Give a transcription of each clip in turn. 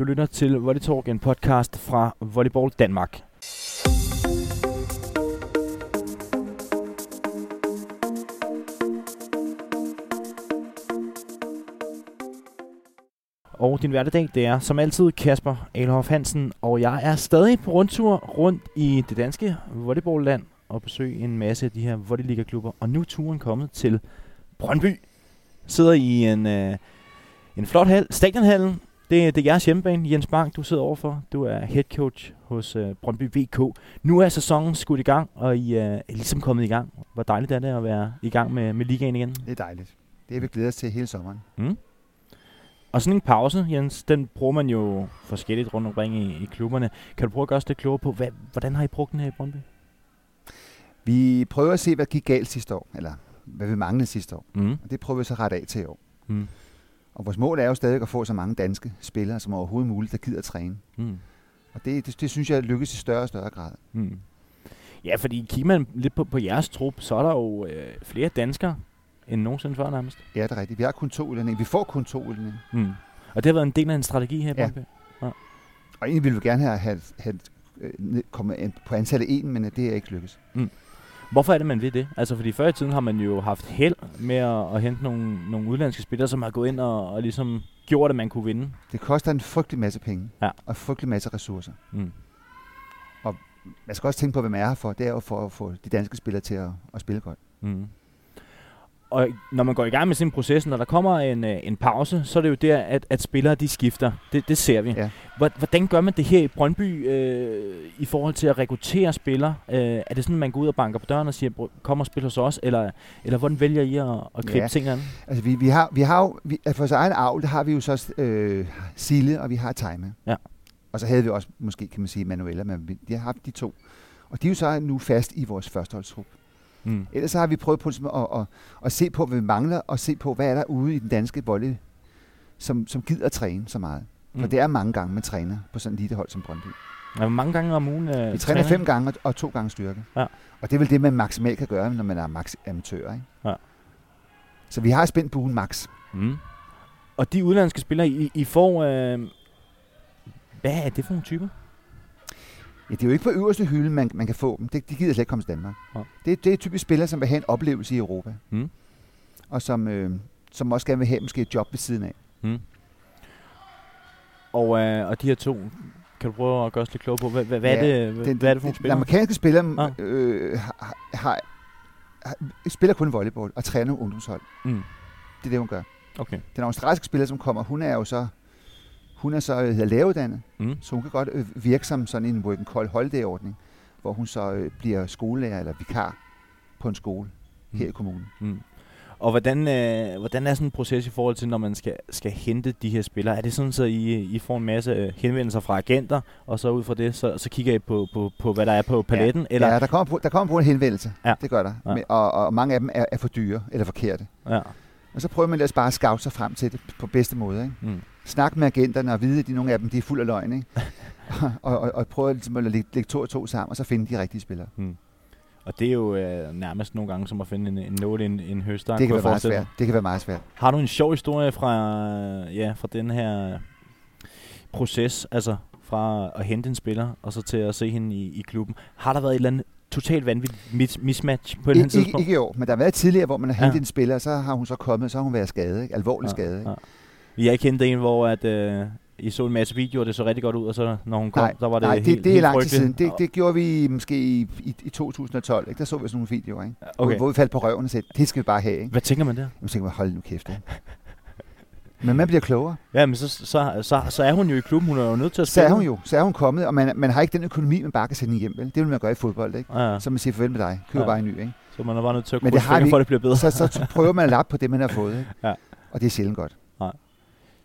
Du lytter til Volley Talk, en podcast fra Volleyball Danmark. Og din hverdag, det er som altid Kasper Alhoff Hansen, og jeg er stadig på rundtur rundt i det danske volleyballland og besøge en masse af de her volleyliga-klubber. Og nu er turen kommet til Brøndby. Sidder i en, øh, en flot hal, stadionhallen. Det, det er jeres hjemmebane, Jens Bang, du sidder overfor. Du er head coach hos øh, Brøndby VK. Nu er sæsonen skudt i gang, og I øh, er ligesom kommet i gang. Hvor dejligt er det at være i gang med, med ligaen igen? Det er dejligt. Det er vi glæder os til hele sommeren. Mm. Og sådan en pause, Jens, den bruger man jo forskelligt rundt omkring i, i klubberne. Kan du prøve at gøre os lidt klogere på, hvad, hvordan har I brugt den her i Brøndby? Vi prøver at se, hvad gik galt sidste år, eller hvad vi manglede sidste år. Mm. Og det prøver vi så ret af til i år. Mm. Og vores mål er jo stadig at få så mange danske spillere som overhovedet muligt, der gider at træne. Mm. Og det, det, det synes jeg lykkes i større og større grad. Mm. Ja, fordi kigger man lidt på, på jeres trup, så er der jo øh, flere danskere end nogensinde før nærmest. Ja, det er rigtigt. Vi har kun to udlændinge. Vi får kun to udlændinge. Mm. Og det har været en del af en strategi her i Ja. Brøndby. Og egentlig ville vi gerne have, have, have øh, ned- kommet på antallet en, men øh, det er ikke lykkes. Hvorfor er det, man vil det? Altså, fordi før i tiden har man jo haft held med at, at hente nogle, nogle udlandske spillere, som har gået ind og, og ligesom gjort, at man kunne vinde. Det koster en frygtelig masse penge. Ja. Og en frygtelig masse ressourcer. Mm. Man skal også tænke på, hvem man er her for. Det er jo for at få de danske spillere til at, at spille godt. Mm. Og når man går i gang med sin proces, når der kommer en, øh, en pause, så er det jo der, at, at spillere de skifter. Det, det ser vi. Ja. Hvor- Hvordan gør man det her i Brøndby øh, i forhold til at rekruttere spillere? Øh, er det sådan, man går ud og banker på døren og siger, "Bro, kom og spil hos os? Eller, eller hvordan vælger I at, at gribe Ja. tingene? Altså, vi, vi har, vi har jo, vi, for vores egen avl, der har vi jo så øh, Sille, og vi har Time. Ja. Og så havde vi også, måske kan man sige, Manuela, men vi, har haft de to. Og de er jo så nu fast i vores førsteholdstrup. Mm. Ellers så har vi prøvet på ligesom at, at, at, se på, hvad vi mangler, og se på, hvad er der ude i den danske bolle, som, som gider at træne så meget. For Mm. det er mange gange, man træner på sådan et lille hold som Brøndby. Ja, hvor mange gange om ugen øh, Vi træner fem gange og, og to gange styrke. Ja. Og det er vel det, man maksimalt kan gøre, når man er max amatør. Ikke? Ja. Så vi har spændt buen max. Mm. Og de udlandske spillere, I, I får... Øh, hvad er det for nogle typer? Ja, det er jo ikke på øverste hylde, man, man kan få dem. Det, de gider slet ikke komme til Danmark. Ja. Det, det er typisk spillere, som vil have en oplevelse i Europa. Mm. Og som, øh, som også gerne vil have måske et job ved siden af. Mm. Og, øh, og de her to, kan du prøve at gøre os lidt klogere på, hvad, hvad, Ja, er, det, hvad, Den, hvad er det for nogle den spillere? amerikanske spiller Ja. øh, har, har, har, spiller kun volleyball og træner ungdomshold. Mm. Det er det, hun gør. Okay. Den australske spiller, som kommer, hun er jo så hun er så øh, hedder læreuddannet, Mm. så hun kan godt øh, virke som sådan en work and call holiday-ordning, hvor hun så øh, bliver skolelærer eller vikar på en skole her i kommunen. Mm. Og hvordan, øh, hvordan er sådan en proces i forhold til, når man skal, skal hente de her spillere? Er det sådan, så I, I får en masse øh, henvendelser fra agenter, og så ud fra det, så, så kigger I på, på, på, hvad der er på paletten? Ja, eller? ja der kommer, på, der kommer på en henvendelse. Ja. Det gør der. Ja. Men, og, og mange af dem er, er for dyre eller forkerte. ja. Og så prøver man ellers bare at scout sig frem til det på bedste måde. Ikke? Mm. Snak med agenterne og vide, at de, nogle af dem de er fuld af løgn. Ikke? og, og, og prøve ligesom at lægge, lægge to og to sammen, og så finde de rigtige spillere. Og det er jo øh, nærmest nogle gange som at finde en, en nål i en, en høster. Det kan være meget svært. Det kan være meget svært. Har du en sjov historie fra, ja, fra den her proces, altså fra at hente en spiller, og så til at se hende i, i klubben? Har der været et eller andet totalt vanvittigt mis- mismatch på et eller andet ikke, tidspunkt? ikke i år, men der har været tidligere, hvor man har hentet Ja. en spiller, så har hun så kommet, så har hun været skadet. Ikke? Alvorlig skadet. Ikke? Ja. Vi har ikke hentet en, hvor at, øh, I så en masse videoer, det så rigtig godt ud, og så når hun kom, Nej, der var det Nej, helt, det, det er lang tid siden. Det, det gjorde vi måske i, i, i 2012. Ikke? Der så vi sådan nogle videoer, ikke? Okay. Hvor, hvor vi faldt på røven og sagde, det skal vi bare have. Ikke? Hvad tænker man der? Man tænker, hold nu kæft. Ikke? Men man bliver klogere. Ja, men så, så, så, så er hun jo i klubben, hun er jo nødt til at Så spille. er hun jo. Så er hun kommet, og man, man har ikke den økonomi, man bare kan sende hjem. Vel? Det vil man gøre i fodbold. Ikke? Ja, Så man siger farvel med dig. Køb Ja. bare en ny. Ikke? så man er bare nødt til at Men det har vi for at det bliver bedre. Så, så prøver man at lappe på det, man har fået. Ikke? Ja. Og det er sjældent godt.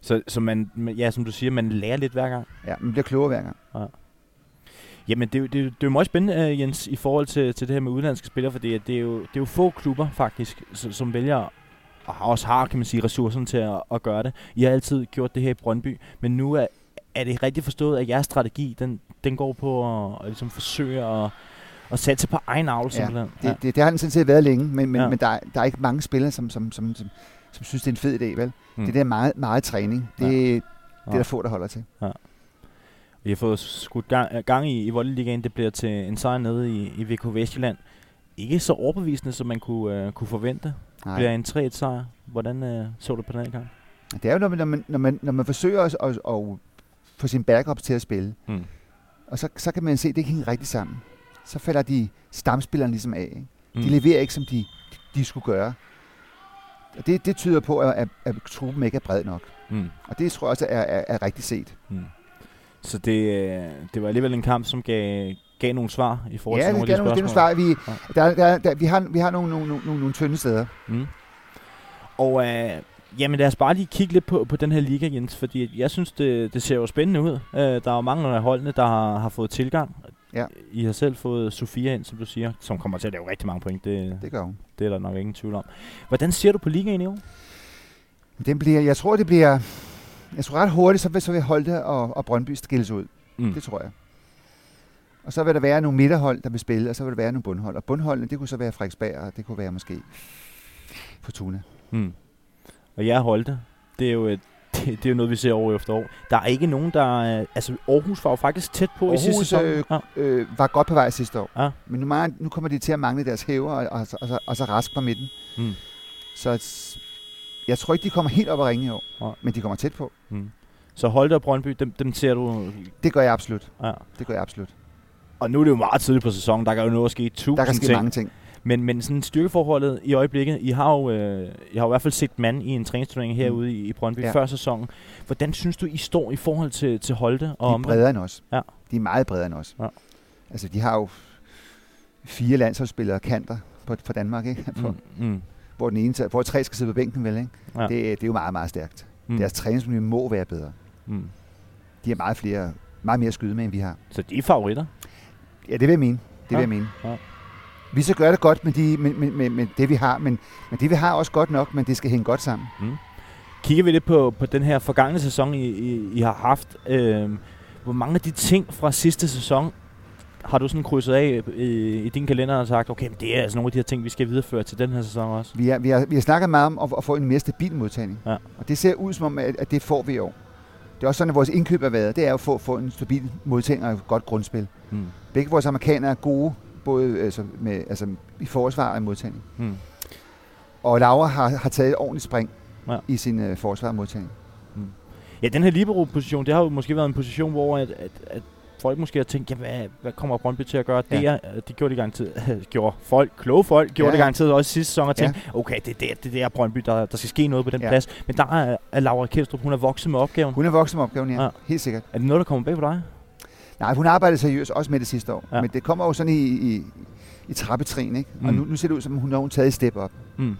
Så, så man, ja, som du siger, man lærer lidt hver gang. Ja, man bliver klogere hver gang. Jamen, det, er det, det er jo meget spændende, uh, Jens, i forhold til, til det her med udenlandske spillere, fordi at det, er jo, det er jo få klubber, faktisk, som, som vælger, og også har, kan man sige, ressourcerne til at, at gøre det. I har altid gjort det her i Brøndby, men nu er, er det rigtig forstået, at jeres strategi, den, den går på at, at ligesom forsøge at, at satse på egen avl, simpelthen. Det, det, det har den sådan set været længe, men, men, Ja. ja. men der, er- der er ikke mange spillere, som, som, som, som, som synes, det er en fed idé. Vel? Mm. Det der meget, meget træning, det, Ja. det Ja. er der få, der holder til. Vi har fået skudt gang, gang i, i Voldeligaen. Det bliver til en sejr nede i, i VK Vestjylland. Ikke så overbevisende, som man kunne, uh, kunne forvente. Det bliver en 3-1 sejr. Hvordan uh, så du på den her gang? Det er jo, når man, når man, når man, når man forsøger at, at, at få sin backups til at spille. Mm. Og så, så kan man se, at det ikke hænger rigtigt sammen. Så falder de stamspillerne ligesom af. Ikke? Mm. De leverer ikke, som de, de skulle gøre. Og det, det tyder på, at, at, at truppen ikke er bred nok. Mm. Og det tror jeg også er, er, er rigtigt set. Mm. Så det, øh, det var alligevel en kamp, som gav, gav nogle svar i forhold Ja, til det nogle af er de nogle, det er spørgsmål. nogle svar. Vi, der, der, der, vi, har, vi har nogle, nogle, nogle, nogle, nogle tynde steder. Mm. Og øh, jamen lad os bare lige kigge lidt på, på den her liga, Jens, fordi jeg synes, det, det ser jo spændende ud. Øh, der er jo mange af holdene, der har, har fået tilgang. Ja. I har selv fået Sofia ind, som du siger, som kommer til at lave rigtig mange point. Det, Det gør hun. det er der nok ingen tvivl om. Hvordan ser du på ligaen i år? Den bliver, jeg tror, det bliver... Jeg tror ret hurtigt, så vil, så vil Holte og, og Brøndby skilles ud. Mm. Det tror jeg. Og så vil der være nogle midterhold, der vil spille, og så vil der være nogle bundhold. Og bundholdene, det kunne så være Frederiksberg, og det kunne være måske Fortuna. Mm. Og jeg Holte, det er jo et, det, det er jo noget, vi ser år efter år. Der er ikke nogen, der... er- Altså, Aarhus var jo faktisk tæt på i sidste Aarhus, sæson. øh, ja. Øh, var godt på vej sidste år. Ja. Men nu, mangler- nu kommer de til at mangle deres hæver, og, og, og, og, og så rask på midten. Mm. Så jeg tror ikke, de kommer helt op at ringe i år. Nej. Men de kommer tæt på. Mm. Så Holte og Brøndby, dem, dem ser du... Det gør jeg absolut. Ja. Det gør jeg absolut. Og nu er det jo meget tidligt på sæsonen. Der kan jo nå at ske tusind Der kan ske ting. mange ting. Men, men sådan styrkeforholdet i øjeblikket, I har jo, øh, I har jo i hvert fald set mand i en træningsturnering herude i, i Brøndby ja. Før sæsonen. Hvordan synes du, I står i forhold til, til Holte? Og De er bredere end os. Ja. De er meget bredere end os. Ja. Altså, de har jo fire landsholdsspillere kanter på, for Danmark, ikke? For, Mm, mm, hvor, den ene, hvor tre skal sidde på bænken, vel? Ikke? ja. Det, det er jo meget, meget stærkt. mm, Mm. Deres træningsmiljø må være bedre. mm. De har meget flere, meget mere skyde med, end vi har. Så de er favoritter? Ja, det vil jeg mene. Det vil Ja. jeg mene. Ja. Vi skal gøre det godt med, de, med, med, med, med det, vi har, men, men det, vi har, er også godt nok, men det skal hænge godt sammen. Mm. Kigger vi lidt på, på den her forgangne sæson, I, I, I har haft. Øh, hvor mange af de ting fra sidste sæson har du sådan krydset af i, i din kalender og sagt, okay, men det er altså nogle af de her ting, vi skal videreføre til den her sæson også? Vi har, vi har, vi har snakket meget om at, at få en mere stabil modtagning. Ja. Og det ser ud som om, at, at det får vi i år. Det er også sådan, at vores indkøb har været. Det er at få, en stabil modtagning og et godt grundspil. Mm. Begge vores amerikanere er gode, både altså, med, altså, i forsvar og i modtagning. Mm. Og Laura har, har taget et ordentligt spring Ja. i sin uh, forsvar og modtagning. Ja, den her libero-position, det har jo måske været en position, hvor at, at, at folk måske har tænkt, ja, hvad, hvad kommer Brøndby til at gøre Ja. der? Det gjorde de garanteret, gjorde folk, kloge folk, gjorde Ja, det ja. garanteret også sidste sæson og Ja. tænkte, okay, det er der, det er der Brøndby, der, der skal ske noget på den Ja. plads. Men der er, er Laura Kjeldstrup, hun er vokset med opgaven. Hun er vokset med opgaven, ja. Ja. ja. Helt sikkert. Er det noget, der kommer bag på dig? Nej, hun arbejdede seriøst også med det sidste år. Ja. Ja. Men det kommer jo sådan i, i, i trappetrin, ikke? Og Mm. nu, nu ser det ud som, hun har hun taget et step op. Mm.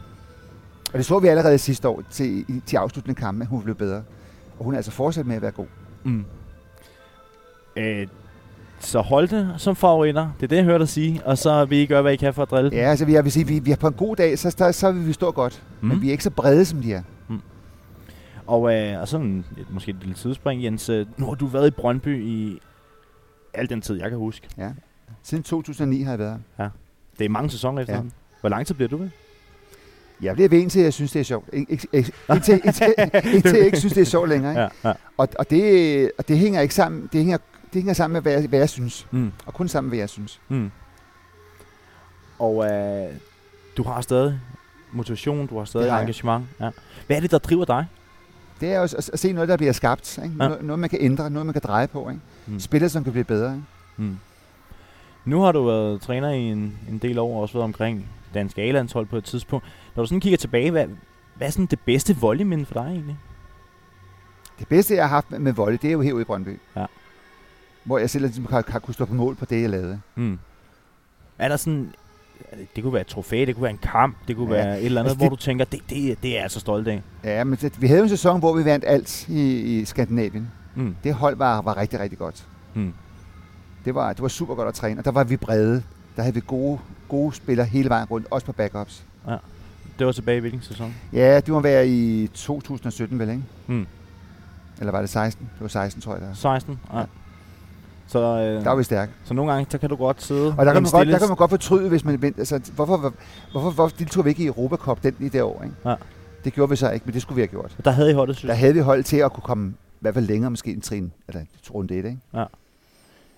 Og det så vi allerede sidste år til, til afsluttende kampe, at hun blev bedre. Og hun er altså fortsat med at være god. Mm. Øh, så Holte som favoritter, det er det, jeg hørte dig sige, og så vil I gøre, hvad I kan for at drille dem. Ja, altså vi, jeg vil sige, vi, vi er på en god dag, så, så, så vil vi stå godt. Mm. Men vi er ikke så brede, som de er. Og, øh, og sådan et, måske et lille tidsspring, Jens. Øh, nu har du været i Brøndby i al den tid, jeg kan huske. Ja. Siden 2009 har jeg været her. Det er mange sæsoner efterhånden. Hvor lang tid bliver du ved? Jeg bliver ved indtil, jeg synes, det er sjovt. Ik- Indtil, indtil, indtil jeg ikke synes, det er sjovt længere. Ikke? Ja, ja. Og, og, det, og det hænger ikke sammen. Det hænger, det hænger sammen med, hvad jeg, hvad jeg synes. Mm. Og kun sammen med, hvad jeg synes. Mm. Og øh, du har stadig motivation, du har stadig har engagement. Ja. Hvad er det, der driver dig? Det er jo at, at se noget, der bliver skabt. Ikke? Ja. Noget, man kan ændre. Noget, man kan dreje på. Ikke? Mm. Spillere, som kan blive bedre. Ikke? Mm. Nu har du været træner i en, en del år, og også været omkring dansk A-landshold på et tidspunkt. Når du sådan kigger tilbage, hvad, hvad er sådan det bedste voldeyminde for dig egentlig? Det bedste, jeg har haft med, med volley, det er jo herude i Brøndby. Ja. Hvor jeg selv ligesom har, har kunne stå på mål på det, jeg lavede. Mm. Er der sådan, det kunne være et trofæ, det kunne være en kamp, det kunne ja. Ja. være et eller andet, Altså, hvor det- du tænker, det, det, det er jeg så stolt af. Ja, men det, vi havde en sæson, hvor vi vandt alt i, i Skandinavien. Mm. Det hold var, var rigtig, rigtig godt. Mm. Det var, det var super godt at træne, og der var vi brede. Der havde vi gode, gode spillere hele vejen rundt, også på backups. Det var tilbage i hvilken sæson? Ja, det må være i 2017 vel, ikke? Mm. Eller var det 16? Det var 16, tror jeg, der. 16? Ja. Ja. Så, øh, Der var vi stærke. så nogle gange, så kan du godt sidde Og der kan, man godt, der kan man godt fortryde, hvis man... Altså, hvorfor, hvorfor, hvorfor, hvorfor deltog vi ikke i Europacup den i det år, ikke? Ja. Det gjorde vi så ikke, men det skulle vi have gjort. Der havde I holdet, synes Der havde vi hold til at kunne komme i hvert fald længere måske en trin, eller runde et, ikke?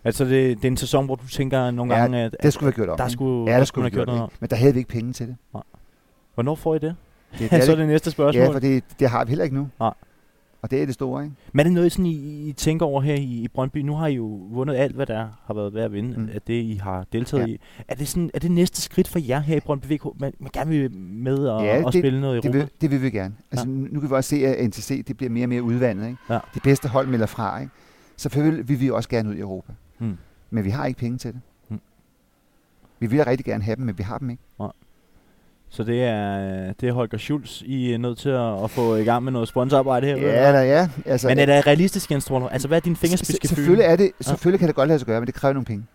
Altså, det, det er en sæson, hvor du tænker nogle Ja, gange, at, Det skulle vi have gjort om. der skulle, ja, der skulle vi have gjort noget. ikke. Men der havde vi ikke penge til det. om. Hvornår får I det? Det, Det er så det næste spørgsmål. Ja, for det, det har vi heller ikke nu. Nej. Og det er det store, ikke? Men er det noget, sådan, I, I tænker over her i, i Brøndby? Nu har I jo vundet alt, hvad der har været værd at vinde, Mm. af det, I har deltaget Ja. ja. i. Er det, sådan, er det næste skridt for jer her i Brøndby VK? Man, man gerne vil med og, Ja, og det- spille noget i Det Europa? vil, det vil vi gerne. Altså, nu nu kan vi også se, at NTC det bliver mere og mere udvandet. Ikke? Ja. De bedste hold melder fra. Ikke? Selvfølgelig vil vi også gerne ud i Europa. Mm. Men vi har ikke penge til det. Mm. Vi vil rigtig gerne have dem, men vi har dem ikke. Så det er, det er Holger Schulz, I er nødt til at, at få i gang med noget sponsorarbejde her? Ja, eller ja. Altså, Men er det realistisk, Jens Thorne? Altså, hvad er din s- fingerspids s- Selvfølgelig, er det, selvfølgelig kan det godt lade sig gøre, men det kræver nogle penge.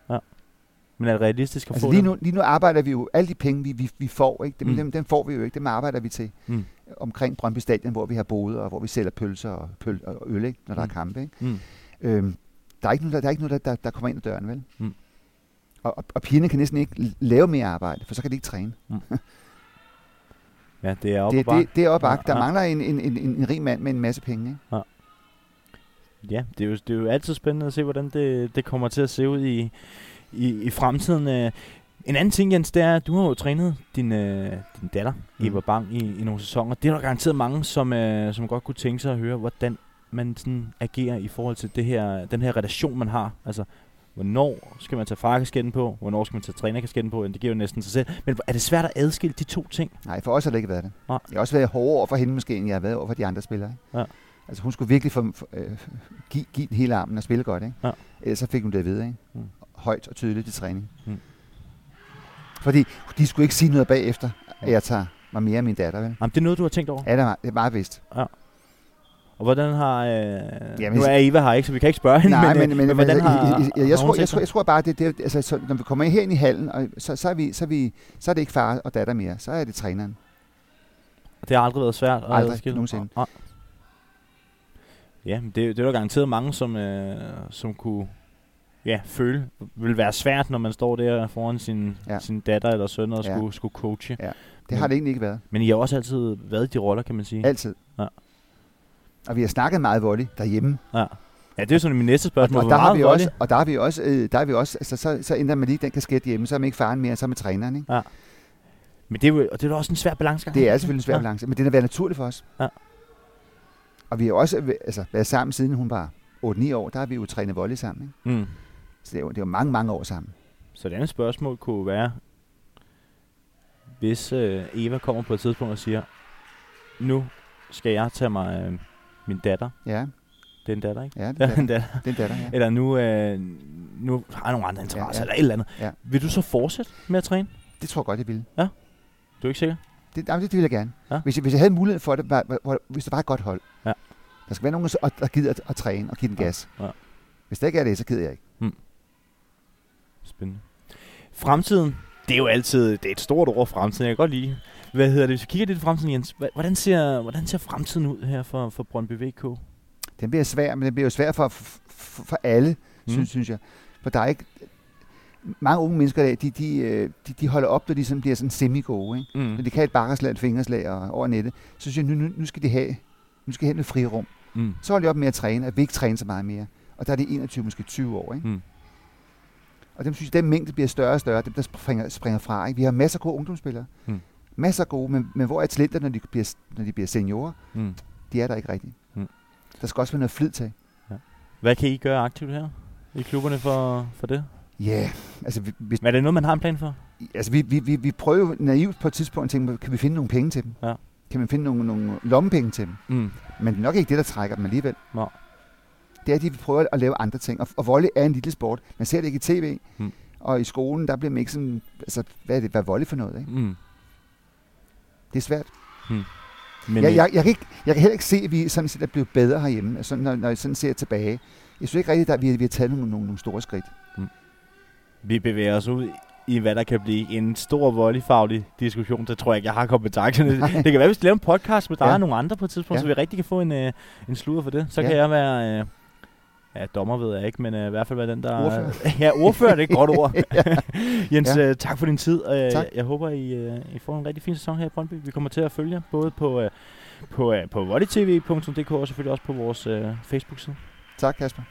Men er det realistisk at Altså, få lige, dem? nu, lige nu arbejder vi jo, alle de penge, vi, vi, vi får, ikke? Dem, Mm. mm. dem, dem får vi jo ikke, dem arbejder vi til Mm. omkring Brøndby Stadion, hvor vi har boet, og hvor vi sælger pølser og, pøl, og øl, ikke? når der Mm. er kampe. Ikke? Mm. Øhm, der er ikke noget, der, der, er ikke noget, der, der, der kommer ind ad døren, vel? Mm. Og, og, og pigerne kan næsten ikke lave mere arbejde, for så kan de ikke træne. Ja, det er op Det, det, det er op Ja, ja, Der ja. mangler en, en, en, en, rig mand med en masse penge. Ikke? Ja, det er, jo, det er jo altid spændende at se, hvordan det, det kommer til at se ud i, i, i fremtiden. Øh, En anden ting, Jens, det er, at du har jo trænet din, øh, din datter, Mm. Eva Bang, i, i nogle sæsoner. Det er der garanteret mange, som, øh, som godt kunne tænke sig at høre, hvordan man sådan agerer i forhold til det her, den her relation, man har. Altså, hvornår skal man tage farkasketten på? Hvornår skal man tage trænerkasketten på? Det giver jo næsten sig selv. Men er det svært at adskille de to ting? Nej, for os har det ikke været det. Nej. Jeg har også været hårdere over for hende måske, end jeg har været over for de andre spillere. Ikke? Ja. Altså hun skulle virkelig for, øh, give, give den hele armen og spille godt. Ikke? Ja. Ellers så fik hun det at vide. Ikke? Mm. Højt og tydeligt i træning. Mm. Fordi de skulle ikke sige noget bagefter, at jeg tager mig mere af min datter. Vel? Jamen, det er noget, du har tænkt over. Ja, det er meget, det er meget vist. Og hvordan har... Øh, Jamen, nu er Eva her ikke, så vi kan ikke spørge hende. Nej, men, men, øh, men, men hvordan har, jeg, jeg, jeg, tror, jeg, tror, jeg tror bare, det, det, altså, så, når vi kommer ind i hallen, og så, så, er vi, så, er vi, så er det ikke far og datter mere. Så er det træneren. Det har aldrig været svært at Aldrig, adskille. nogensinde. Nej. Ja, men det, det er der garanteret mange, som, øh, som kunne ja, føle, vil være svært, når man står der foran sin, ja. Sin datter eller søn og Ja. skulle, skulle coache. Ja. Det har det egentlig ikke været. Men I har også altid været i de roller, kan man sige. Altid. Ja. Og vi har snakket meget volley derhjemme. Ja. ja, det er sådan mit næste spørgsmål. og, Hvor der har vi også, og der har vi også, øh, der har vi også altså, så, så ændrer man lige den kasket hjemme, så er man ikke faren mere, så er man træneren. Ikke? Men det er, jo, og det er også en svær balancegang. Det er selvfølgelig en svær Ja. balance, men det har været naturligt for os. Ja. Og vi har også øh, altså, været sammen siden hun var 8-9 år, der har vi jo trænet volley sammen. Ikke? Mm. Så det er, jo, det er jo mange, mange år sammen. Så det andet spørgsmål kunne være, hvis øh, Eva kommer på et tidspunkt og siger, nu skal jeg tage mig af min datter. Ja, Det er en datter, ikke? ja det Ja, er en datter. Det er datter, ja. Eller nu, øh, nu har jeg nogle andre interesser, Ja, ja. eller et eller andet. Ja. Vil du så fortsætte med at træne? Det tror jeg godt, jeg ville. Du er ikke sikker? Det, jamen, det, det ville jeg gerne. Ja. Hvis, jeg, hvis jeg havde mulighed for det, var, var, hvis der var et godt hold. Ja. Der skal være nogen, der, der gider at, at træne og give den Ja, gas. ja. Hvis der ikke er det, så gider jeg ikke. Spændende. Fremtiden, det er jo altid det er et stort ord, fremtiden. Jeg kan godt lide. Hvad hedder det? Hvis vi kigger lidt i fremtiden, Jens, hvordan ser, hvordan ser fremtiden ud her for, for Brøndby VK? Den bliver svær, men den bliver jo svær for, for, for alle, Mm. synes, synes jeg. For der er ikke... Mange unge mennesker, de, de, øh, de, de holder op, når de sådan bliver sådan semi-gode. Ikke? Mm. Når de kan et bakkerslag, et fingerslag og over nettet, så synes jeg, nu, nu, nu skal de have nu skal de have noget frirum. Mm. Så holder de op med at træne, at vi ikke træner så meget mere. Og der er de 21, måske 20 år. Ikke? Mm. Og dem synes jeg, den mængde bliver større og større, dem der springer, springer fra. Ikke? Vi har masser af gode ungdomsspillere. Mm. Masser af gode, men, men hvor er talenter, når de bliver, når de bliver seniorer? Mm. De er der ikke rigtigt. Mm. Der skal også være noget flid til. Hvad kan I gøre aktivt her i klubberne for, for det? Ja, yeah. altså, vi, vi, Men er det noget, man har en plan for? altså vi, vi, vi, vi prøver jo naivt på et tidspunkt at tænke, kan vi finde nogle penge til dem? Ja. Kan vi finde nogle, nogle lommepenge til dem? Mm. Men det er nok ikke det, der trækker dem alligevel. Nå. Det er, at de prøver at lave andre ting. Og, og volley er en lille sport. Man ser det ikke i tv. Mm. Og i skolen, der bliver man ikke sådan... Altså, hvad er det? Hvad er volley for noget? Ikke? Mm. Det er svært. Men, Jeg, jeg, jeg, kan ikke, jeg kan heller ikke se, at vi sådan set er blevet bedre herhjemme, altså, når, når jeg sådan ser tilbage. Jeg synes ikke rigtigt, at vi, vi har taget nogle, nogle, nogle store skridt. vi bevæger os ud i, hvad der kan blive en stor volleyfaglig diskussion. Det tror jeg ikke, jeg har kompetencerne. Nej. det kan være, hvis vi laver en podcast med dig Ja. og nogle andre på et tidspunkt, Ja. så vi rigtig kan få en, øh, en sludder for det. Så Ja. kan jeg være... Øh, Ja, dommer ved jeg ikke, men øh, i hvert fald være den, der... Ordfører. ja, ordfører, det er et godt ord. Jens, Ja. øh, tak for din tid. Øh, Tak. Jeg håber, I, øh, I får en rigtig fin sæson her i Brøndby. Vi kommer til at følge jer, både på, øh, på, uh, på volleytv.dk og selvfølgelig også på vores uh, Facebook-side. Tak, Kasper.